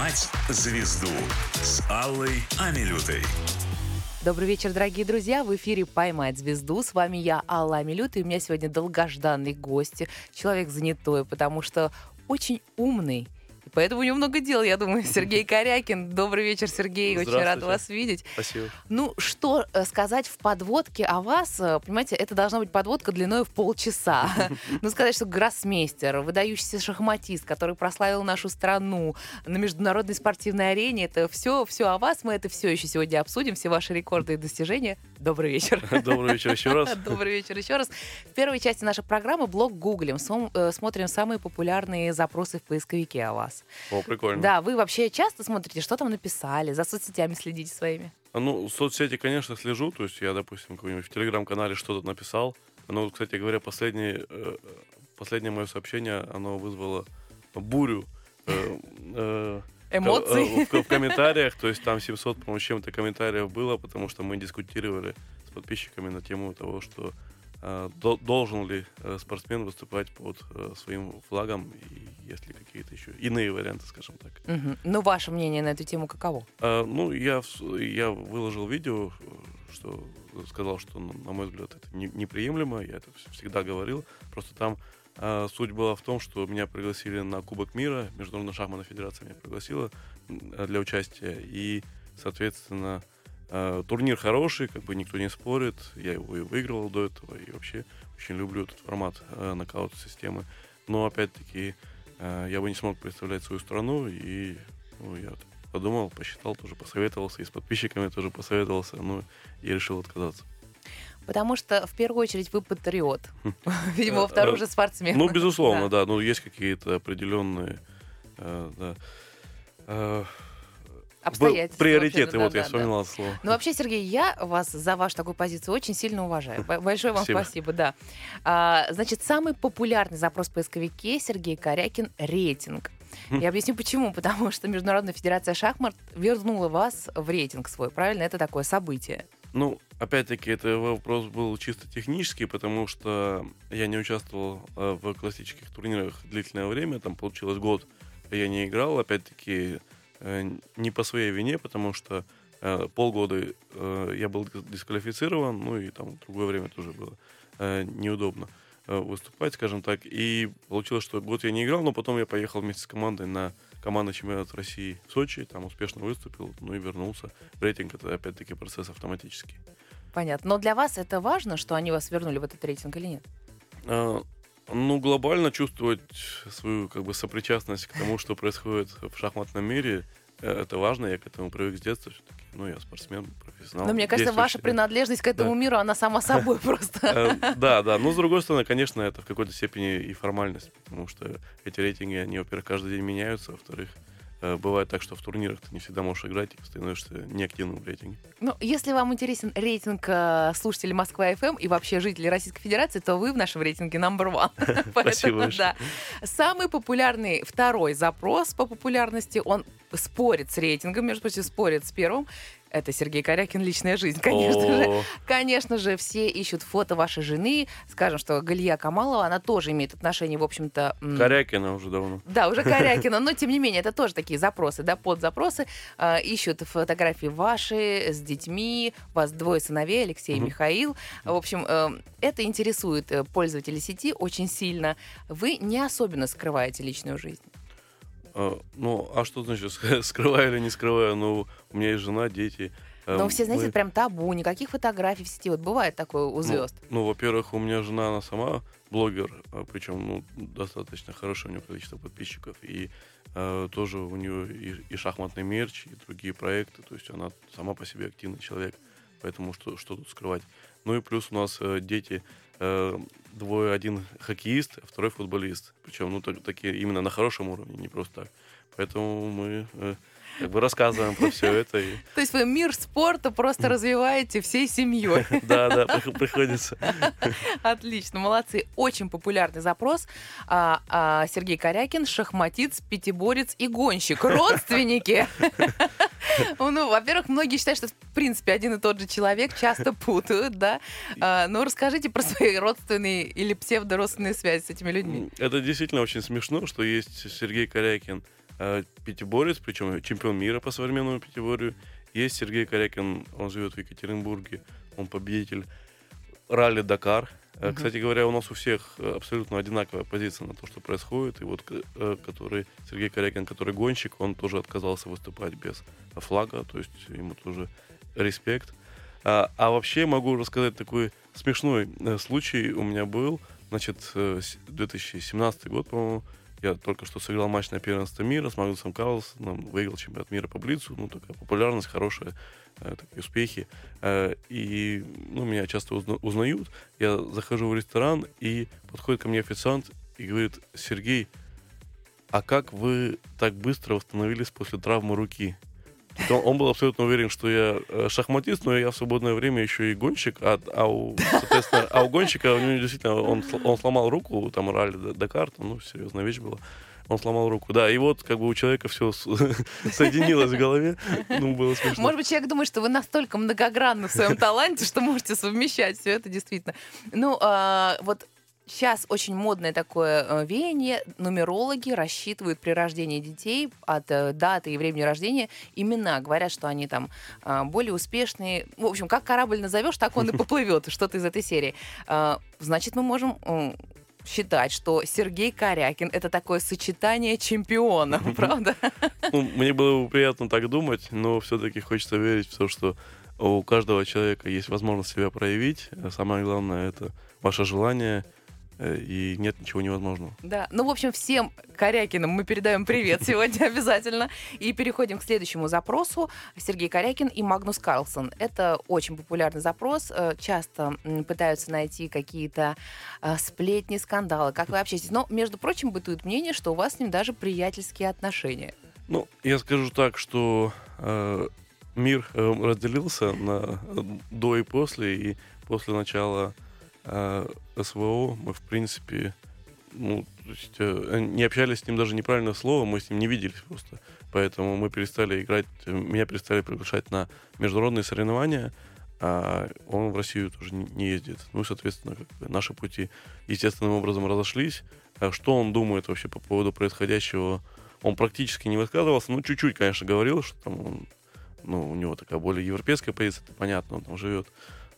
«Поймать звезду» с Аллой Амилютой. Добрый вечер, дорогие друзья. В эфире «Поймать звезду». С вами я, Алла Амилют, и у меня сегодня долгожданный гость, человек занятой, потому что очень умный, Поэтому у него много дел, я думаю. Сергей Корякин. Добрый вечер, Сергей. Очень рад вас видеть. Спасибо. Ну, что э, сказать в подводке о вас? Э, понимаете, это должна быть подводка длиной в полчаса. Ну, сказать, что гроссмейстер, выдающийся шахматист, который прославил нашу страну на международной спортивной арене, это все, все о вас. Мы это все еще сегодня обсудим, все ваши рекорды и достижения. Добрый вечер. Добрый вечер еще раз. Добрый вечер еще раз. В первой части нашей программы блог гуглим, э, смотрим самые популярные запросы в поисковике о вас. О, прикольно. Да, вы вообще часто смотрите, что там написали, за соцсетями следите своими? А, ну, соцсети, конечно, слежу. То есть я, допустим, в телеграм-канале что-то написал. Но, кстати говоря, последнее, э, последнее мое сообщение, оно вызвало бурю э, э, эмоций в, в комментариях. То есть там 700, по-моему, чем-то комментариев было, потому что мы дискутировали с подписчиками на тему того, что должен ли э, спортсмен выступать под э, своим флагом, и есть ли какие-то еще иные варианты, скажем так. Угу. Ну, ваше мнение на эту тему каково? А, ну, я, я выложил видео, что сказал, что, на мой взгляд, это не, неприемлемо, я это всегда говорил, просто там а, суть была в том, что меня пригласили на Кубок мира, Международная шахматная федерация меня пригласила для участия, и, соответственно, Э, турнир хороший, как бы никто не спорит. Я его и выигрывал до этого, и вообще очень люблю этот формат э, нокаут-системы. Но опять-таки э, я бы не смог представлять свою страну, и ну, я подумал, посчитал, тоже посоветовался, и с подписчиками тоже посоветовался, ну, и решил отказаться. Потому что, в первую очередь, вы патриот. Хм. Видимо, во вторую уже спортсмен. Ну, безусловно, да. Ну, есть какие-то определенные да, обстоятельства. Приоритеты, вот да, я вспоминала да. слово. Ну, вообще, Сергей, я вас за вашу такую позицию очень сильно уважаю. Большое вам спасибо, спасибо да. А, значит, самый популярный запрос в поисковике Сергей Корякин — рейтинг. Я объясню почему. Потому что Международная Федерация Шахмат вернула вас в рейтинг свой, правильно? Это такое событие. Ну, опять-таки, это вопрос был чисто технический, потому что я не участвовал э, в классических турнирах длительное время, там получилось год, я не играл, опять-таки, не по своей вине, потому что э, полгода э, я был дисквалифицирован, ну и там другое время тоже было неудобно выступать, скажем так. И получилось, что год я не играл, но потом я поехал вместе с командой на командный чемпионат России в Сочи, там успешно выступил, ну и вернулся. Рейтинг это опять-таки процесс автоматический. Понятно. Но для вас это важно, что они вас вернули в этот рейтинг или нет? Ну, глобально чувствовать свою как бы сопричастность к тому, что происходит в шахматном мире, э, это важно, я к этому привык с детства все-таки. Ну, я спортсмен, профессионал. Но мне кажется, ваша принадлежность к этому да. миру, она сама собой просто. Э, да, да. Но, с другой стороны, конечно, это в какой-то степени и формальность, потому что эти рейтинги, они, во-первых, каждый день меняются, во-вторых, бывает так, что в турнирах ты не всегда можешь играть и становишься неактивным в рейтинге. Ну, если вам интересен рейтинг э, слушателей Москва FM и вообще жителей Российской Федерации, то вы в нашем рейтинге number one. Спасибо да. Самый популярный второй запрос по популярности, он спорит с рейтингом, между прочим, спорит с первым. Это Сергей Корякин, личная жизнь, конечно же. Конечно же, все ищут фото вашей жены. Скажем, что Галия Камалова, она тоже имеет отношение, в общем-то... Корякина уже давно. Да, уже Корякина, но тем не менее, это тоже такие запросы, да, подзапросы. Э, ищут фотографии ваши с детьми, у вас двое сыновей, Алексей и Михаил. В общем, э, это интересует э, пользователей сети очень сильно. Вы не особенно скрываете личную жизнь. А, ну, а что значит скрываю или не скрываю? Ну, у меня есть жена, дети. Но ну, все, знаете, мы... прям табу, никаких фотографий в сети. Вот бывает такое у звезд. Ну, ну во-первых, у меня жена, она сама блогер, а, причем ну, достаточно хорошее у нее количество подписчиков. И э, тоже у нее и, и шахматный мерч, и другие проекты. То есть она сама по себе активный человек. Поэтому что, что тут скрывать? Ну и плюс у нас э, дети э, двое, один хоккеист, второй футболист. Причем, ну, так, такие именно на хорошем уровне, не просто так. Поэтому мы э, как бы рассказываем про все это. То есть вы мир спорта просто развиваете всей семьей. Да, да, приходится. Отлично, молодцы. Очень популярный запрос. А, а, Сергей Корякин, шахматист, пятиборец и гонщик. Родственники. Ну, во-первых, многие считают, что в принципе один и тот же человек часто путают, да. А, ну, расскажите про свои родственные или псевдородственные связи с этими людьми. Это действительно очень смешно, что есть Сергей Корякин, пятиборец, причем чемпион мира по современному пятиборью. Есть Сергей Корякин, он живет в Екатеринбурге, он победитель ралли Дакар. Э, Кстати говоря, у нас у всех э, абсолютно одинаковая позиция на то, что происходит. И вот э, который Сергей Корякин, который гонщик, он тоже отказался выступать без флага, то есть ему тоже респект. А, а вообще могу рассказать такой смешной э, случай у меня был. Значит, э, с- 2017 год, по-моему, я только что сыграл матч на первенство мира с Магнусом Карлсоном, выиграл чемпионат мира по Блицу, ну, такая популярность хорошая, э, такие успехи. Э, и, ну, меня часто узна- узнают. Я захожу в ресторан, и подходит ко мне официант и говорит, Сергей, а как вы так быстро восстановились после травмы руки? Он, был абсолютно уверен, что я э, шахматист, но я в свободное время еще и гонщик, а, а у, соответственно, а у гонщика у него действительно он, он сломал руку, там ралли Дакар, там, ну, серьезная вещь была. Он сломал руку, да, и вот как бы у человека все соединилось в голове, ну, было смешно. Может быть, человек думает, что вы настолько многогранны в своем таланте, что можете совмещать все это действительно. Ну, а, вот сейчас очень модное такое э, веяние. Нумерологи рассчитывают при рождении детей от э, даты и времени рождения имена. Говорят, что они там а, более успешные. В общем, как корабль назовешь, так он и поплывет. Что-то из этой серии. Значит, мы можем считать, что Сергей Корякин это такое сочетание чемпионов, правда? Ну, мне было бы приятно так думать, но все-таки хочется верить в то, что у каждого человека есть возможность себя проявить. Самое главное это ваше желание, э, и нет ничего невозможного. Да, ну, в общем, всем Корякинам мы передаем привет сегодня обязательно. И переходим к следующему запросу. Сергей Корякин и Магнус Карлсон. Это очень популярный запрос. Э, Часто пытаются найти какие-то э, сплетни, скандалы. Как вы общаетесь? Но, между прочим, бытует мнение, что у вас с ним даже приятельские отношения. Ну, я скажу так, что э, мир э, разделился на э, до и после, и после начала э, СВО мы, в принципе, ну, то есть, э, не общались с ним даже неправильное слово, мы с ним не виделись просто. Поэтому мы перестали играть, э, меня перестали приглашать на международные соревнования, а он в Россию тоже не ездит. Ну, и, соответственно, наши пути естественным образом разошлись. А Что он думает вообще по поводу происходящего, он практически не высказывался, ну, чуть-чуть, конечно, говорил, что там он, ну, у него такая более европейская позиция, это понятно, он там живет.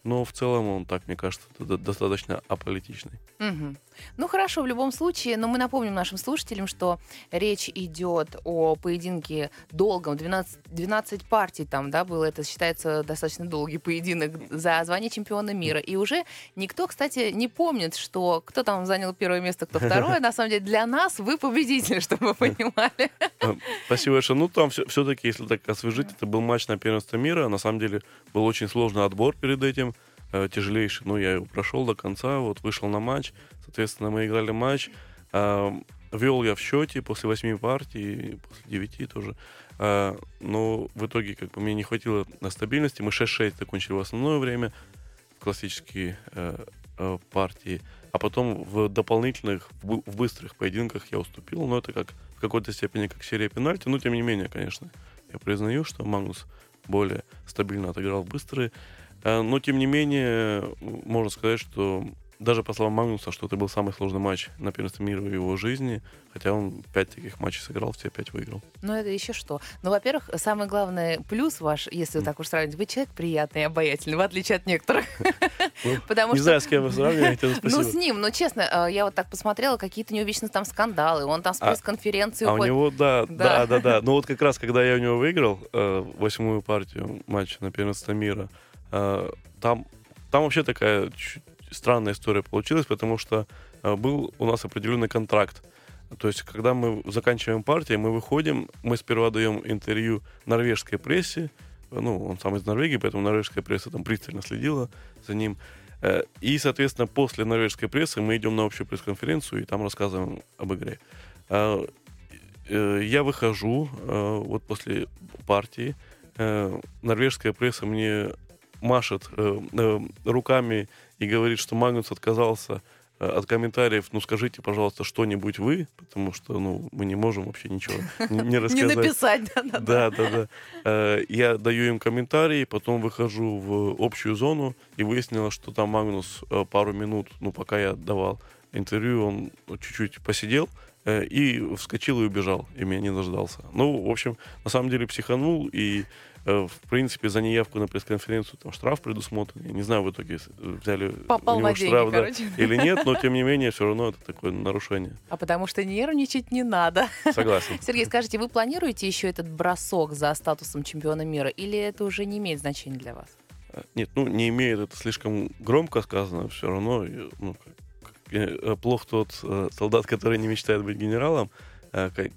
Но в целом он, так, мне кажется, достаточно аполитичный. Мгм. Ну хорошо, в любом случае, но мы напомним нашим слушателям, что речь идет о поединке долгом, 12, 12 партий там, да, было, это считается достаточно долгий поединок за звание чемпиона мира. И уже никто, кстати, не помнит, что кто там занял первое место, кто второе. На самом деле для нас вы победители, чтобы вы понимали. Э, Спасибо большое. Ну, там все-таки, если так освежить, это был матч на первенство мира. На самом деле был очень сложный отбор перед этим, э, тяжелейший. Но я его прошел до конца, вот вышел на матч. Соответственно, мы играли матч. А, Вел я в счете после восьми партий, после девяти тоже. А, Но в итоге как бы мне не хватило на стабильности. Мы 6-6 закончили в основное время, в классические э, э, партии. А потом в дополнительных, в в быстрых поединках я уступил. Но это как в какой-то степени как серия пенальти. Но тем не менее, конечно, я признаю, что Магнус более стабильно отыграл быстрые. Э, Но тем не менее, можно сказать, что даже по словам Магнуса, что это был самый сложный матч на первенстве мира в его жизни, хотя он пять таких матчей сыграл, все пять выиграл. Ну это еще что? Ну, во-первых, самый главный плюс ваш, если вы так уж сравнить, вы человек приятный и обаятельный, в отличие от некоторых. Ну, Потому Не что знаю, с кем вы сравниваете, но Ну, с ним, ну, честно, э, я вот так посмотрела, какие-то у него вечно там скандалы, он там с А- пресс-конференции А у него, да, Да. да, да. Ну вот как раз, когда я у него выиграл э, восьмую партию матча на первенство мира, там, там вообще такая странная история получилась, потому что э, был у нас определенный контракт. То есть, когда мы заканчиваем партию, мы выходим, мы сперва даем интервью норвежской прессе, ну, он сам из Норвегии, поэтому норвежская пресса там пристально следила за ним. Э, И, соответственно, после норвежской прессы мы идем на общую пресс-конференцию и там рассказываем об игре. Э, Я выхожу э, вот после партии. э, Норвежская пресса мне машет э, э, руками и говорит, что Магнус отказался э, от комментариев. Ну, скажите, пожалуйста, что-нибудь вы, потому что, ну, мы не можем вообще ничего не не Не рассказать. написать, да-да-да. Да, да, да. Э, Я даю им комментарии, потом выхожу в общую зону и выяснилось, что там Магнус э, пару минут, ну, пока я давал интервью он чуть-чуть посидел э, и вскочил и убежал, и меня не дождался. Ну, в общем, на самом деле психанул, и в принципе, за неявку на пресс-конференцию там штраф предусмотрен. Я не знаю, в итоге взяли Попал него деньги, штраф да, или нет, но тем не менее, все равно это такое нарушение. А потому что нервничать не надо. Согласен. Сергей, скажите, вы планируете еще этот бросок за статусом чемпиона мира, или это уже не имеет значения для вас? Э, нет, ну не имеет, это слишком громко сказано, все равно ну, э, плох тот солдат, который не мечтает быть генералом,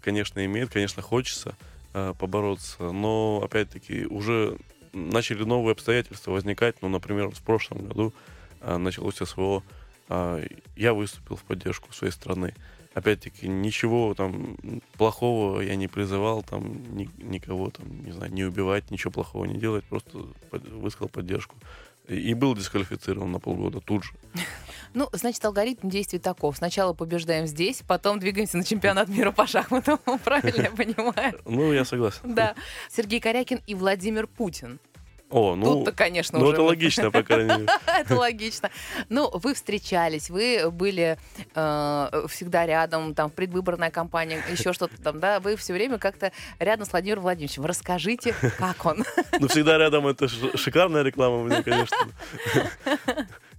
конечно, имеет, конечно, хочется. Э, побороться. Но, опять-таки, уже начали новые обстоятельства возникать. Ну, например, в прошлом году э, началось СВО. Э, я выступил в поддержку своей страны. Опять-таки, ничего там плохого я не призывал, там ни, никого там, не знаю, не убивать, ничего плохого не делать, просто под, высказал поддержку. И был дисквалифицирован на полгода тут же. Ну, значит, алгоритм действий таков. Сначала побеждаем здесь, потом двигаемся на чемпионат мира по шахматам. Правильно я понимаю? Ну, я согласен. Да. Сергей Корякин и Владимир Путин. О, ну, Тут-то, конечно, ну уже... это логично, по крайней мере. Это логично. Ну, вы встречались, вы были э, всегда рядом, там, предвыборная кампания, еще что-то там, да? Вы все время как-то рядом с Владимиром Владимировичем. Расскажите, как он? Ну, всегда рядом, это шикарная реклама мне, конечно.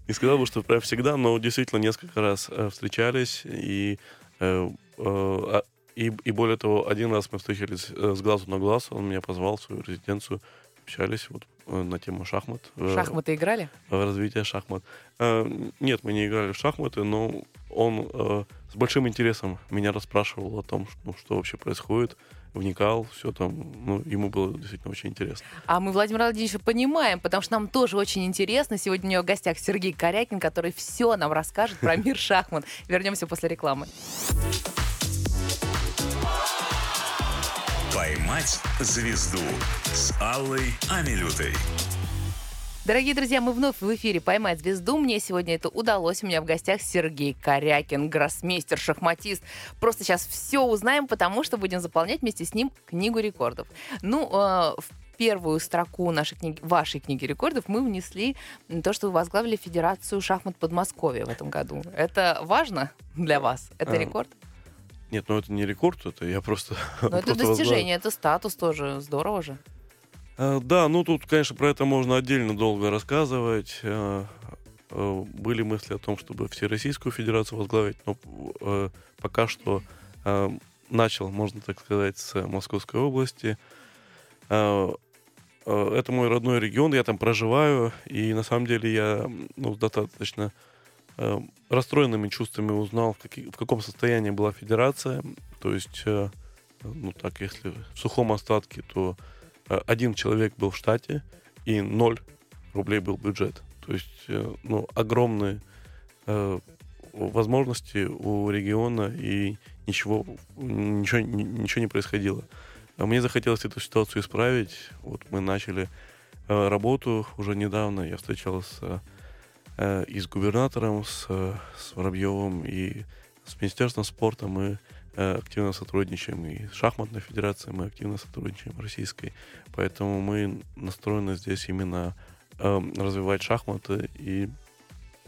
Не сказал бы, что прям всегда, но действительно несколько раз э, встречались, и, э, э, а, и, и более того, один раз мы встретились с глазу на глаз, он меня позвал в свою резиденцию, общались вот на тему шахмат. Шахматы играли? Развитие шахмат. Нет, мы не играли в шахматы, но он с большим интересом меня расспрашивал о том, ну, что вообще происходит, вникал, все там, ну, ему было действительно очень интересно. А мы Владимира Владимировича понимаем, потому что нам тоже очень интересно. Сегодня у него в гостях Сергей Корякин, который все нам расскажет про мир шахмат. Вернемся после рекламы. «Поймать звезду» с Аллой Амилютой. Дорогие друзья, мы вновь в эфире «Поймать звезду». Мне сегодня это удалось. У меня в гостях Сергей Корякин, гроссмейстер, шахматист. Просто сейчас все узнаем, потому что будем заполнять вместе с ним книгу рекордов. Ну, э, в первую строку нашей книги, вашей книги рекордов мы внесли то, что вы возглавили Федерацию шахмат Подмосковья в этом году. Это важно для вас? Это а, рекорд? Нет, ну это не рекорд, это я просто... Но это достижение, это статус тоже. Здорово же. Э, да, ну тут, конечно, про это можно отдельно долго рассказывать. Э, э, были мысли о том, чтобы Всероссийскую Федерацию возглавить, но пока что начал, можно так сказать, с Московской области. Это мой родной регион, я там проживаю, и на самом деле я ну, достаточно расстроенными чувствами узнал, в, какие, в каком состоянии была федерация. То есть, ну так, если в сухом остатке, то один человек был в штате, и ноль рублей был бюджет. То есть, э, ну, огромные э, возможности у региона, и ничего, ничего, ничего не происходило. А мне захотелось эту ситуацию исправить. Вот мы начали э, работу уже недавно. Я встречался э, и с губернатором, с, с Воробьевым, и с Министерством спорта. Мы Э, активно сотрудничаем и с шахматной федерацией, мы активно сотрудничаем российской. Поэтому мы настроены здесь именно э, развивать шахматы и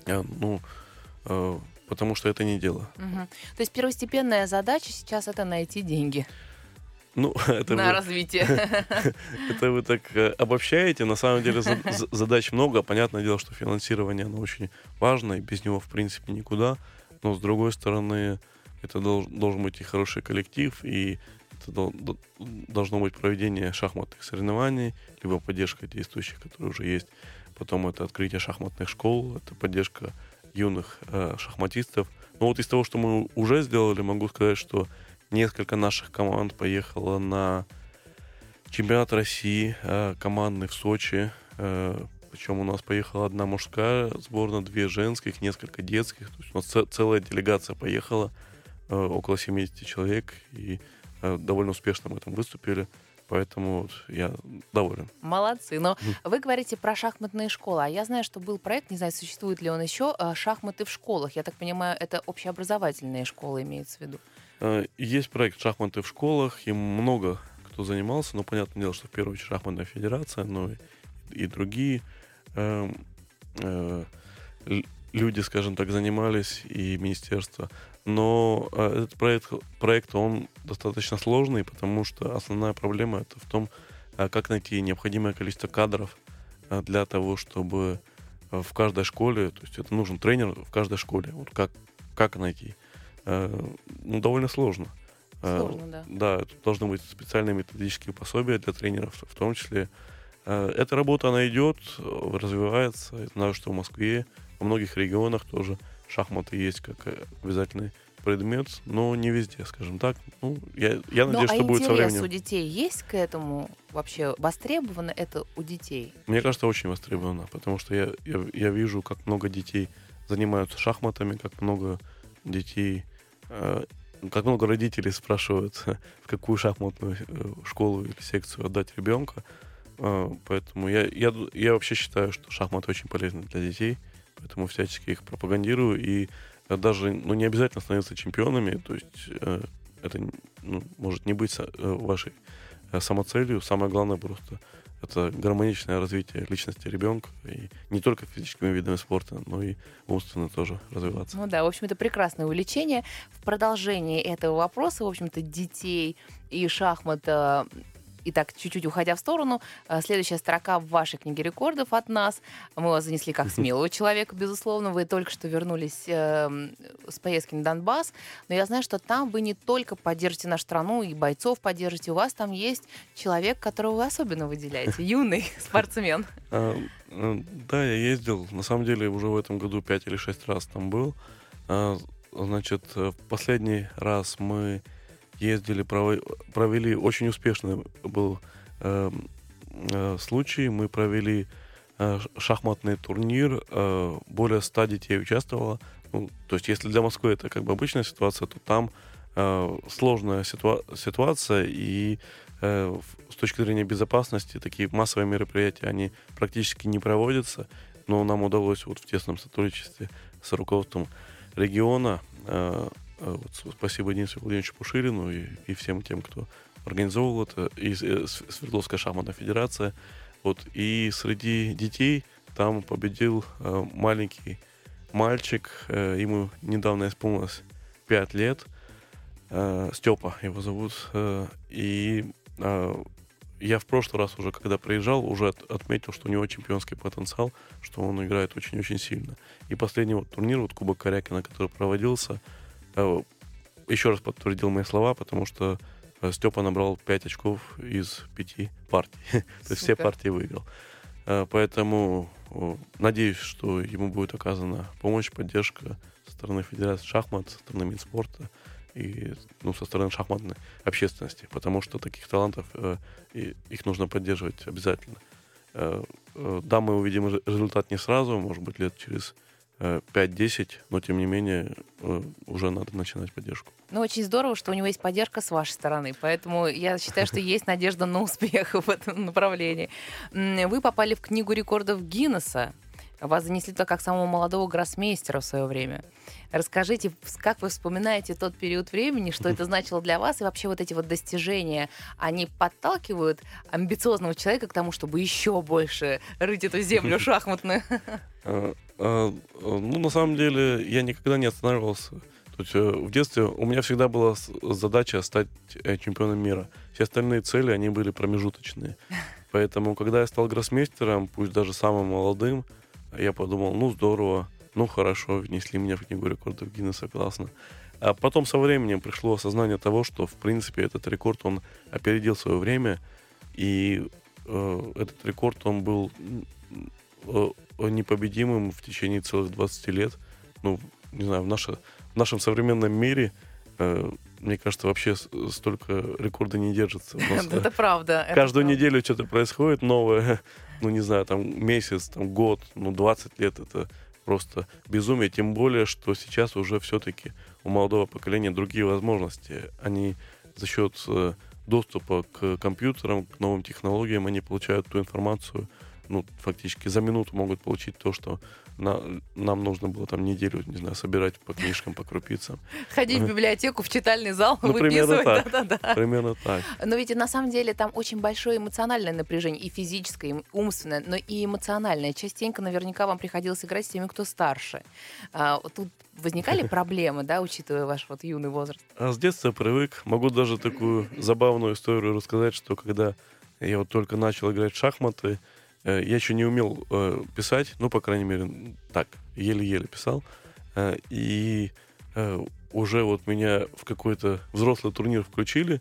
э, ну э, потому что это не дело. Угу. То есть первостепенная задача сейчас это найти деньги. Ну, это на вы, развитие. Это вы так э, обобщаете. На самом деле задач много. Понятное дело, что финансирование оно очень важно, и без него, в принципе, никуда. Но с другой стороны, это долж, должен быть и хороший коллектив, и это дол, должно быть проведение шахматных соревнований, либо поддержка действующих, которые уже есть. Потом это открытие шахматных школ, это поддержка юных э, шахматистов. Но вот из того, что мы уже сделали, могу сказать, что несколько наших команд поехало на чемпионат России э, командный в Сочи. Э, причем у нас поехала одна мужская сборная, две женских, несколько детских. То есть у нас целая делегация поехала. Э, около 70 человек, и э, довольно успешно мы там выступили. Поэтому вот я доволен. Молодцы. Но вы говорите про шахматные школы. А я знаю, что был проект, не знаю, существует ли он еще, э, шахматы в школах. Я так понимаю, это общеобразовательные школы имеется в виду. Есть проект шахматы в школах, им много кто занимался, но понятное дело, что в первую очередь шахматная федерация, но и, и другие. Эм, люди, скажем так, занимались и министерство. Но э, этот проект, проект, он достаточно сложный, потому что основная проблема это в том, э, как найти необходимое количество кадров э, для того, чтобы в каждой школе, то есть это нужен тренер в каждой школе. Вот как, как найти? Ну, довольно сложно. Сложно, да. Да, это должны быть специальные методические пособия для тренеров, в том числе. Эта работа, она идет, развивается. Я знаю, что в Москве, во многих регионах тоже шахматы есть как обязательный предмет, но не везде, скажем так. Ну, я, я Ну, надеюсь, а что будет со временем. у детей есть к этому вообще? Востребовано это у детей? Мне кажется, очень востребовано, потому что я, я, я вижу, как много детей занимаются шахматами, как много детей, э, как много родителей спрашивают, в какую шахматную э, школу или секцию отдать ребенка. Э, поэтому я, я, я вообще считаю, что шахматы очень полезны для детей, поэтому всячески их пропагандирую. И э, даже ну, не обязательно становиться чемпионами, то есть э, это ну, может не быть э, вашей самоцелью. Самое главное просто это гармоничное развитие личности ребенка. И не только физическими видами спорта, но и умственно тоже развиваться. Ну да, в общем, это прекрасное увлечение. В продолжении этого вопроса, в общем-то, детей и шахмата Итак, чуть-чуть уходя в сторону, э, следующая строка в вашей книге рекордов от нас. Мы вас занесли как смелого человека, безусловно. Вы только что вернулись э, с поездки на Донбасс. Но я знаю, что там вы не только поддержите нашу страну и бойцов поддержите. У вас там есть человек, которого вы особенно выделяете. Юный спортсмен. А, э, Да, я ездил. На самом деле уже в этом году 5 или 6 раз там был. А, Значит, э, в последний раз мы ездили, провели очень успешный был э, э, случай. Мы провели э, шахматный турнир. э, Более 100 детей участвовало. Ну, то есть, если для Москвы это как бы обычная ситуация, то там э, сложная ситуа- ситуация и э, с точки зрения безопасности такие массовые мероприятия, они практически не проводятся, но нам удалось вот в тесном сотрудничестве с руководством региона, э, вот с- спасибо Денису Владимировичу Пуширину и, и всем тем, кто организовывал это, и э, Свердловская шахматная федерация, вот, и среди детей там победил э, маленький мальчик, э, ему недавно исполнилось 5 лет, э, Степа его зовут, э, и э, я в прошлый раз уже, когда приезжал, уже от- отметил, что у него чемпионский потенциал, что он играет очень-очень сильно. И последний вот турнир, вот Кубок Корякина, который проводился, еще раз подтвердил мои слова, потому что э, Степа набрал 5 очков из 5 партий. То есть все партии выиграл. Э, Поэтому э, надеюсь, что ему будет оказана помощь, поддержка со стороны Федерации шахмат, со стороны Минспорта и ну, со стороны шахматной общественности, потому что таких талантов э, и их нужно поддерживать обязательно. Э, э, да, мы увидим ре- результат не сразу, может быть, лет через э, 5-10, но тем не менее э, уже надо начинать поддержку. Ну, очень здорово, что у него есть поддержка с вашей стороны. Поэтому я считаю, что есть надежда на успех в этом направлении. Вы попали в книгу рекордов Гиннесса. Вас занесли туда как самого молодого гроссмейстера в свое время. Расскажите, как вы вспоминаете тот период времени, что это значило для вас, и вообще вот эти вот достижения, они подталкивают амбициозного человека к тому, чтобы еще больше рыть эту землю шахматную? Э, э, Ну, на самом деле, я никогда не останавливался. То есть, э, в детстве у меня всегда была задача стать э, чемпионом мира. Все остальные цели, они были промежуточные. Поэтому, когда я стал гроссмейстером, пусть даже самым молодым, я подумал, ну, здорово, ну, хорошо, внесли меня в книгу рекордов Гиннесса, классно. А потом со временем пришло осознание того, что, в принципе, этот рекорд, он опередил свое время, и э, этот рекорд, он был э, непобедимым в течение целых 20 лет. Ну, не знаю, в, наше, в нашем современном мире, э, мне кажется, вообще столько рекорда не держится. Это правда. каждую неделю что-то происходит новое. Ну, не знаю, там месяц, там год, ну, 20 лет это просто безумие. Тем более, что сейчас уже все-таки у молодого поколения другие возможности. Они за счет э, доступа к компьютерам, к новым технологиям, они получают ту информацию, ну, фактически за минуту могут получить то, что на, нам нужно было там неделю, не знаю, собирать по книжкам, по крупицам. Ходить в библиотеку, в читальный зал, Ну, примерно выписывать. так. Да-да-да. Примерно так. Но ведь на самом деле там очень большое эмоциональное напряжение, и физическое, и умственное, но и эмоциональное. Частенько наверняка вам приходилось играть с теми, кто старше. А, тут возникали проблемы, да, учитывая ваш вот юный возраст? А с детства привык. Могу даже такую забавную историю рассказать, что когда я вот только начал играть в шахматы, я еще не умел э, писать, ну, по крайней мере, так, еле-еле писал. Э, И э, уже вот меня в какой-то взрослый турнир включили, э,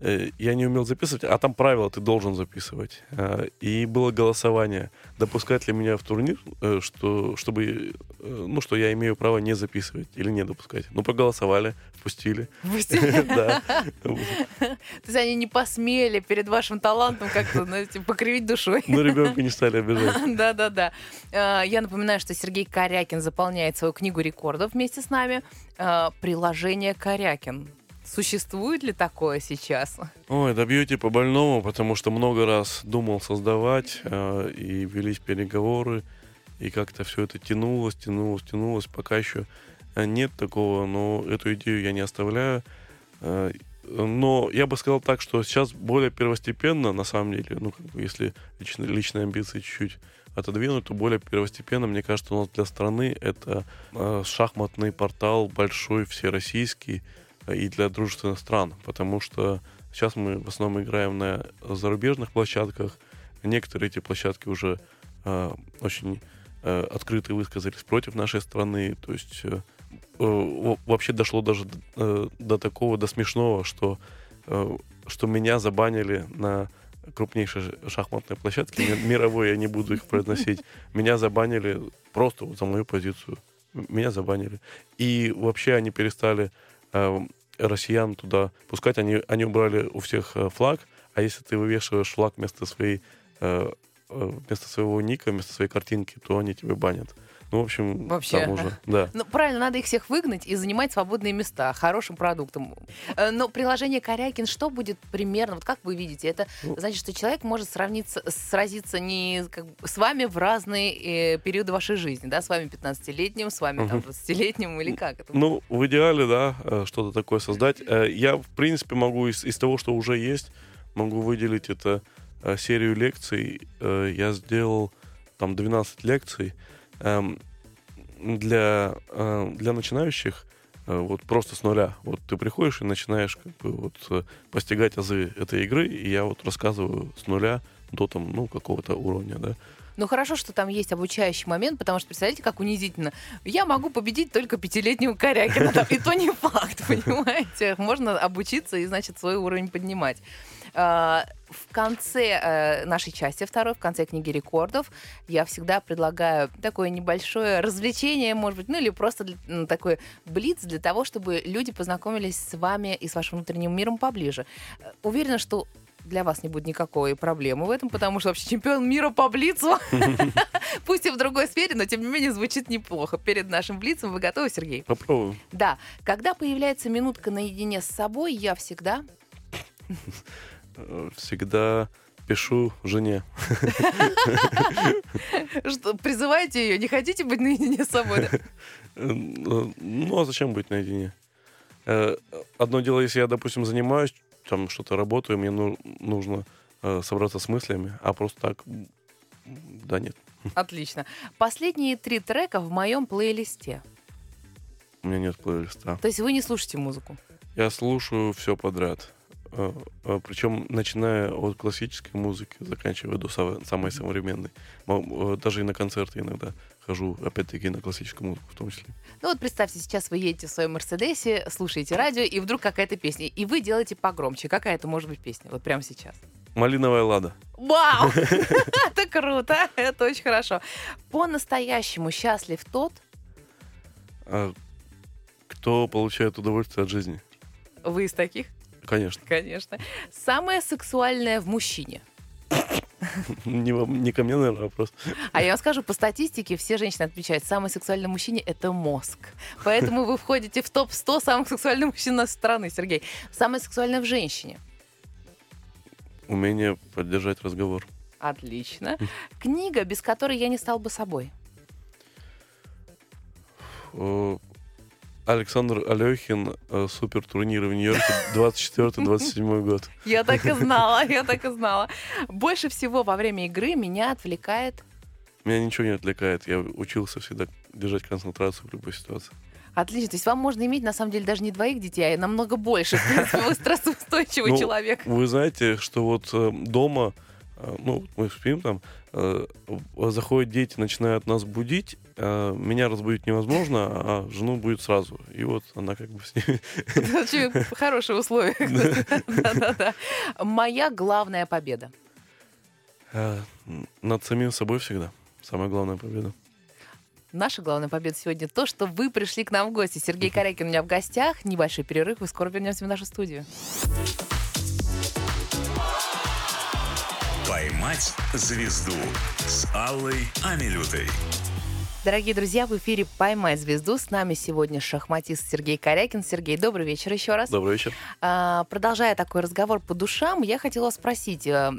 я не умел записывать, а там правила ты должен записывать. Э, И было голосование, допускать ли меня в турнир, э, что, чтобы, э, ну, что я имею право не записывать или не допускать. Ну, проголосовали, впустили. Да. То есть они не посмели перед вашим талантом как-то, покривить душой. Но ребенка не стали обижать. Да-да-да. Я напоминаю, что Сергей Корякин заполняет свою книгу рекордов вместе с нами. Приложение Корякин. Существует ли такое сейчас? Ой, да по больному, потому что много раз думал создавать, э, и велись переговоры, и как-то все это тянулось, тянулось, тянулось, пока еще э, нет такого, но эту идею я не оставляю. Э, Но я бы сказал так, что сейчас более первостепенно, на самом деле, ну, как бы, если лично, личные амбиции чуть-чуть отодвинуть, то более первостепенно, мне кажется, у нас для страны это э, шахматный портал большой, всероссийский, и для дружественных стран, потому что сейчас мы в основном играем на зарубежных площадках. Некоторые эти площадки уже э, очень э, открыто высказались против нашей страны. То есть э, э, во- вообще дошло даже э, до такого, до смешного, что, э, что меня забанили на крупнейшей шахматной площадке, ми- мировой, я не буду их произносить. Меня забанили просто вот за мою позицию. Меня забанили. И вообще они перестали э, россиян туда пускать. Они, они убрали у всех э, флаг, а если ты вывешиваешь флаг вместо своей э, э, вместо своего ника, вместо своей картинки, то они тебя банят. Ну, в общем, Вообще. там уже, да. Ну, правильно, надо их всех выгнать и занимать свободные места хорошим продуктом. Э, Но приложение Корякин, что будет примерно, вот как вы видите, это Ну. значит, что человек может сравниться, сразиться не как с вами в разные э, периоды вашей жизни, да, с вами 15-летним, с вами там, Мгм. 20-летним или как это? Ну, в идеале, да, э, что-то такое создать. Э, Я, в принципе, могу из, из того, что уже есть, могу выделить это серию лекций. Я сделал там 12 лекций. Эм, Для, э, для начинающих э, вот просто с нуля. Вот ты приходишь и начинаешь как бы вот э, постигать азы этой игры, и я вот рассказываю с нуля до там, ну, какого-то уровня, да. Ну, хорошо, что там есть обучающий момент, потому что, представляете, как унизительно. Я могу победить только пятилетнего Корякина, и то не факт, понимаете? Можно обучиться и, значит, свой уровень поднимать. А, В конце э, нашей части второй, в конце книги рекордов, я всегда предлагаю такое небольшое развлечение, может быть, ну или просто для- м, такой блиц для того, чтобы люди познакомились с вами и с вашим внутренним миром поближе. Э, Уверена, что для вас не будет никакой проблемы в этом, потому что вообще чемпион мира по блицу, пусть и в другой сфере, но тем не менее звучит неплохо. Перед нашим блицем вы готовы, Сергей? Попробуем. Да. Когда появляется минутка наедине с собой, я всегда... Э, Всегда пишу жене. Что, призываете ее? Не хотите быть наедине с собой? э, Ну, а зачем быть наедине? Э, Одно дело, если я, допустим, занимаюсь, там что-то работаю, мне ну- нужно э, собраться с мыслями, а просто так, да нет, Отлично. Последние три трека в моем плейлисте. у меня нет плейлиста. То есть вы не слушаете музыку? Я слушаю все подряд. Причем начиная от классической музыки, заканчивая до самой современной. Э, Даже и на концерты иногда хожу, опять-таки, на классическую музыку в том числе. Ну вот представьте, сейчас вы едете в своем Мерседесе, слушаете радио, и вдруг какая-то песня, и вы делаете погромче. Какая это может быть песня? Вот прямо сейчас. Малиновая лада. Вау! Это круто, это очень хорошо. По-настоящему счастлив тот, А Кто получает удовольствие от жизни? вы из таких, Конечно. конечно, самое сексуальное в мужчине. Не, вам- не ко мне, наверное, вопрос. А я вам скажу, по статистике все женщины отмечают, самый сексуальный мужчине – это мозг. Поэтому вы входите в топ-100 самых сексуальных мужчин нашей страны, Сергей. Самое сексуальное в женщине. Умение поддержать разговор. Отлично. Книга, без которой я не стал бы собой. Александр Алехин, э, супер турниры в Нью-Йорке, 24-27 год. Я так и знала, я так и знала. Больше всего во время игры меня отвлекает... Меня ничего не отвлекает. Я учился всегда держать концентрацию в любой ситуации. Отлично. То есть вам можно иметь, на самом деле, даже не двоих детей, а намного больше. В принципе, вы стрессоустойчивый Ну, человек. Вы знаете, что вот э, дома, ну, мы спим там, э, заходят дети, начинают нас будить, э, меня разбудить невозможно, а жену будет сразу. И вот она как бы с ними. Это очень хорошие условия. Да-да-да. Моя главная победа. э, Над самим собой всегда. Самая главная победа. Наша главная победа сегодня то, что вы пришли к нам в гости. Сергей Корякин у меня в гостях. Небольшой перерыв, и скоро вернемся в нашу студию. «Поймать звезду» с Аллой Амилютой. Дорогие друзья, в эфире «Поймай звезду». С нами сегодня шахматист Сергей Корякин. Сергей, добрый вечер еще раз. Добрый вечер. А, Продолжая такой разговор по душам, я хотела спросить, э,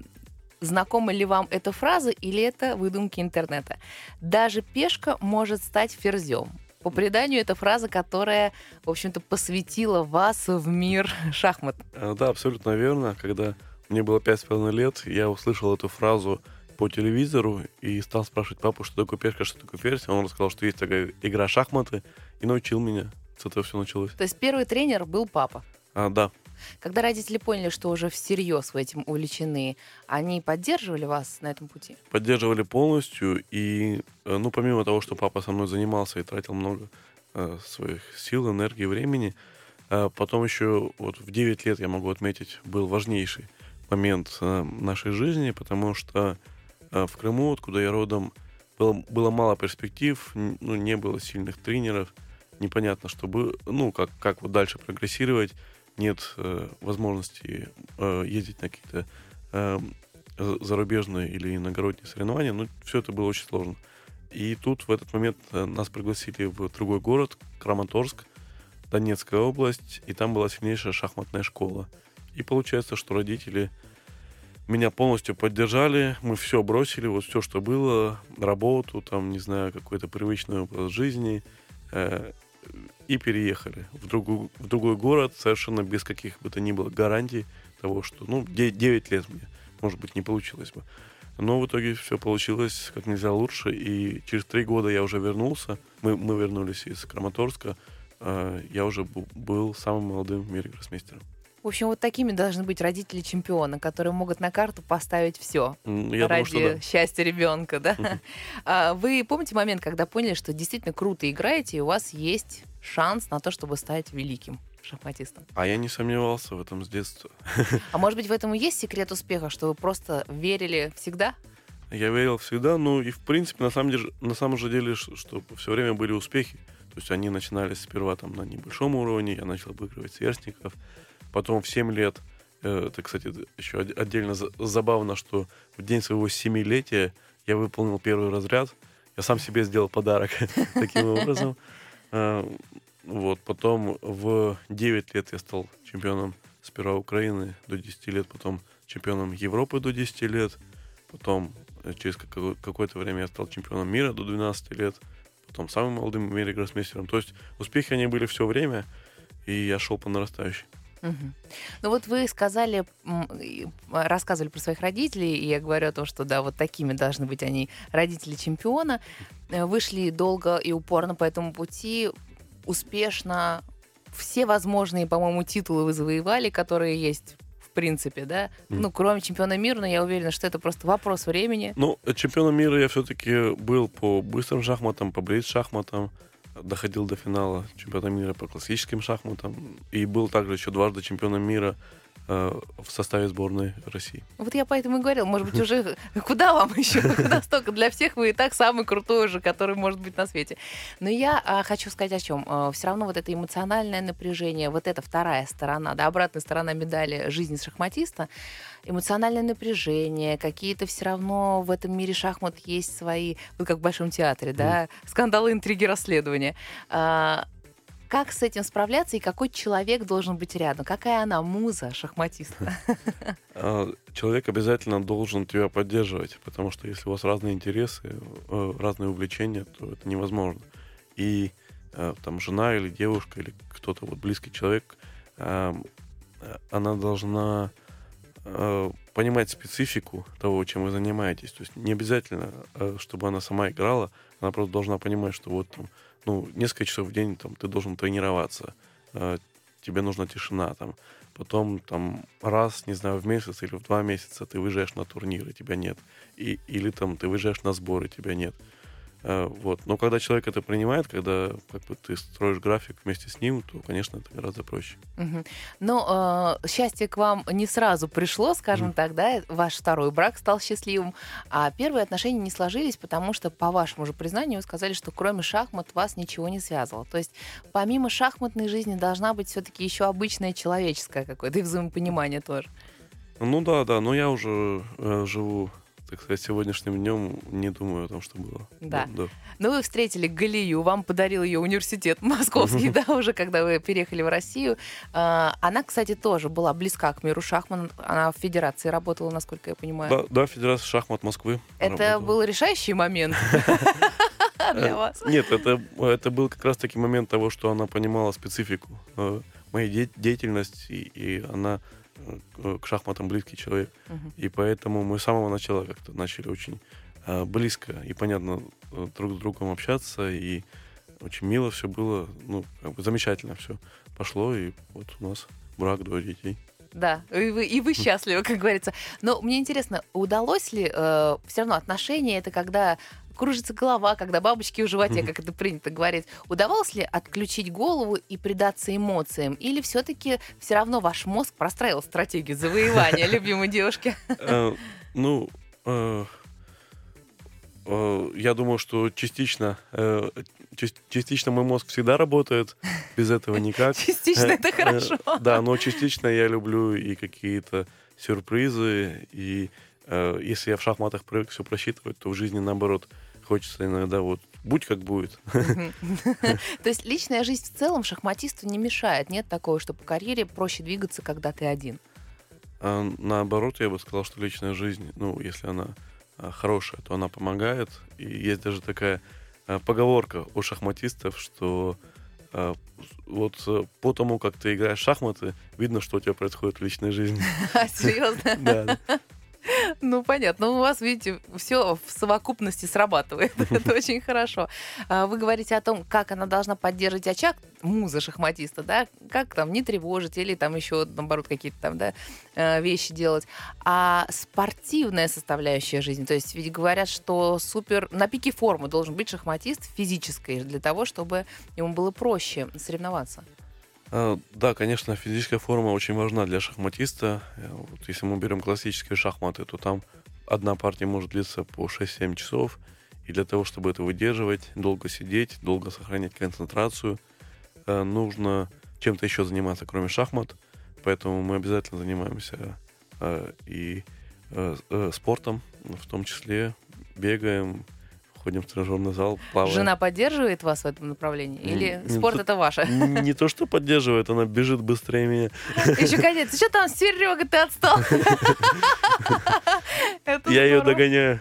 знакома ли вам эта фраза или это выдумки интернета? Даже пешка может стать ферзем. По преданию, это фраза, которая, в общем-то, посвятила вас в мир шахмат. Э, Да, абсолютно верно. Когда мне было пять с половиной лет, я услышал эту фразу по телевизору и стал спрашивать папу, что такое пешка, что такое ферзь. Он рассказал, что есть такая игра шахматы, и научил меня. С этого все началось. То есть первый тренер был папа. А, да, Когда родители поняли, что уже всерьез вы этим увлечены, они поддерживали вас на этом пути? поддерживали полностью. И, э, ну, помимо того, что папа со мной занимался и тратил много э, своих сил, энергии, времени, э, потом еще вот в 9 лет, я могу отметить, был важнейший момент э, нашей жизни, потому что э, в Крыму, откуда я родом, было, было мало перспектив, ну, не было сильных тренеров, непонятно, что бы, ну, как, как вот дальше прогрессировать, нет э, возможности э, ездить на какие-то э, за- зарубежные или иногородние соревнования, ну, все это было очень сложно. И тут в этот момент э, нас пригласили в другой город, Краматорск, Донецкая область, и там была сильнейшая шахматная школа. И получается, что родители меня полностью поддержали, мы все бросили, вот все, что было, работу, там, не знаю, какой-то привычный образ жизни, э, и переехали в, другую, в другой город совершенно без каких бы то ни было гарантий того, что, ну, 9 лет мне, может быть, не получилось бы. Но в итоге все получилось как нельзя лучше, и через три года я уже вернулся, мы, мы вернулись из Краматорска, э, я уже был самым молодым в мире гроссмейстером. В общем, вот такими должны быть родители чемпиона, которые могут на карту поставить все. Я ради думаю, да. счастья ребенка, да? А Вы помните момент, когда поняли, что действительно круто играете, и у вас есть шанс на то, чтобы стать великим шахматистом? А я не сомневался в этом с детства. А может быть, в этом и есть секрет успеха, что вы просто верили всегда? Я верил всегда, ну и в принципе на самом деле, на самом же деле, что все время были успехи. То есть они начинались сперва там на небольшом уровне, я начал обыгрывать сверстников. Потом в 7 лет, э, это, кстати, еще отдельно за- забавно, что в день своего семилетия я выполнил первый разряд. Я сам себе сделал подарок таким образом. Э, Вот, потом в 9 лет я стал чемпионом сперва Украины до 10 лет, потом чемпионом Европы до 10 лет, потом э, через какое- какое-то время я стал чемпионом мира до 12 лет, потом самым молодым в мире гроссмейстером. То есть успехи они были все время, и я шел по нарастающей. Мгм. Ну вот вы сказали, рассказывали про своих родителей, и я говорю о том, что да, вот такими должны быть они, родители чемпиона. Э, Вышли долго и упорно по этому пути, успешно. Все возможные, по-моему, титулы вы завоевали, которые есть в принципе, да? Ну, кроме чемпиона мира, но я уверена, что это просто вопрос времени. Ну, чемпионом мира я все-таки был по быстрым шахматам, по блиц-шахматам, доходил до финала чемпионата мира по классическим шахматам, и был также еще дважды чемпионом мира в составе сборной России. Вот я поэтому и говорила, может быть, уже куда вам еще? Куда столько? Для всех вы и так самый крутой уже, который может быть на свете. Но я а, хочу сказать о чем. Все равно вот это эмоциональное напряжение, вот эта вторая сторона, да, обратная сторона медали жизни шахматиста, эмоциональное напряжение, какие-то все равно в этом мире шахмат есть свои, вот как в Большом театре, да, скандалы, интриги, расследования. А, как с этим справляться и какой человек должен быть рядом? Какая она муза шахматиста? Человек обязательно должен тебя поддерживать, потому что если у вас разные интересы, э, разные увлечения, то это невозможно. И э, там жена или девушка или кто-то вот близкий человек, э, она должна понимать специфику того, чем вы занимаетесь. То есть не обязательно, чтобы она сама играла, она просто должна понимать, что вот там, ну, несколько часов в день там ты должен тренироваться, тебе нужна тишина там, потом там раз, не знаю, в месяц или в два месяца ты выезжаешь на турниры, тебя нет. И, или там ты выезжаешь на сборы, тебя нет. Э, вот. Но когда человек это принимает, когда как бы, ты строишь график вместе с ним, то, конечно, это гораздо проще. Угу. Но э, счастье к вам не сразу пришло, скажем mm. так, да? Ваш второй брак стал счастливым, а первые отношения не сложились, потому что, по вашему же признанию, вы сказали, что кроме шахмат вас ничего не связывало. То есть помимо шахматной жизни должна быть все-таки еще обычная человеческая какое-то и взаимопонимание тоже. Ну да, да, но я уже э, живу так сказать, сегодняшним днем не думаю о том, что было. Да. да, да. Ну, вы встретили Галию, вам подарил ее университет московский, да, уже когда вы переехали в Россию. А, она, кстати, тоже была близка к миру шахмат. Она в федерации работала, насколько я понимаю. Да, да Федерация шахмат Москвы. Это был решающий момент для э, вас? Нет, это, это был как раз-таки момент того, что она понимала специфику э, моей деятельности, и она к шахматам близкий человек. Uh-huh. И поэтому мы с самого начала как-то начали очень э, близко и понятно э, друг с другом общаться. И очень мило все было. Ну, как бы замечательно все пошло. И вот у нас брак, двое детей. Да, и вы, и вы счастливы, как говорится. Но мне интересно, удалось ли э, все равно отношения это когда кружится голова, когда бабочки в животе, как это принято говорить. Удавалось ли отключить голову и предаться эмоциям? Или все-таки все равно ваш мозг простраивал стратегию завоевания любимой девушки? Э, ну, э, э, я думаю, что частично, частично мой мозг всегда работает, без этого никак. Частично это хорошо. Да, но частично я люблю и какие-то сюрпризы, и если я в шахматах привык все просчитывать, то в жизни наоборот хочется иногда вот будь как будет. То есть личная жизнь в целом шахматисту не мешает? Нет такого, что по карьере проще двигаться, когда ты один? А, наоборот, я бы сказал, что личная жизнь, ну, если она а, хорошая, то она помогает. И есть даже такая а, поговорка у шахматистов, что вот э, по тому, как ты играешь в шахматы, видно, что у тебя происходит в личной жизни. Серьезно? Да. Ну, понятно. Ну, у вас, видите, все в совокупности срабатывает. Это очень хорошо. А, вы говорите о том, как она должна поддерживать очаг, муза шахматиста, да, как там не тревожить или там еще, наоборот, какие-то там, да, э, вещи делать. А спортивная составляющая жизни, то есть ведь говорят, что супер на пике формы должен быть шахматист физической для того, чтобы ему было проще соревноваться. А, да, конечно, физическая форма очень важна для шахматиста. Э, вот если мы берем классические шахматы, то там одна партия может длиться по 6-7 часов. И для того, чтобы это выдерживать, долго сидеть, долго сохранять концентрацию, э, нужно чем-то еще заниматься, кроме шахмат. Поэтому мы обязательно занимаемся э, и спортом, в том числе бегаем, ходим в тренажерный зал, плаваем. Жена поддерживает вас в этом направлении? Или не, спорт не это ваше? Не то, что поддерживает, она бежит быстрее меня. Еще конец. Что там, Серега, ты отстал? Я ее догоняю.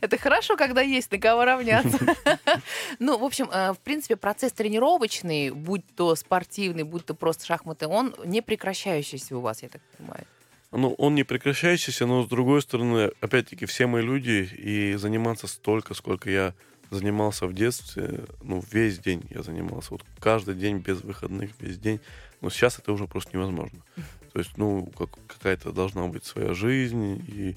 Это хорошо, когда есть на кого равняться. Ну, в общем, э, в принципе, процесс тренировочный, будь то спортивный, будь то просто шахматы, он не прекращающийся у вас, я так понимаю ну, он не прекращающийся, но с другой стороны, опять-таки, все мы люди, и заниматься столько, сколько я занимался в детстве, ну, весь день я занимался, вот каждый день без выходных, весь день, но сейчас это уже просто невозможно. То есть, ну, как, какая-то должна быть своя жизнь, и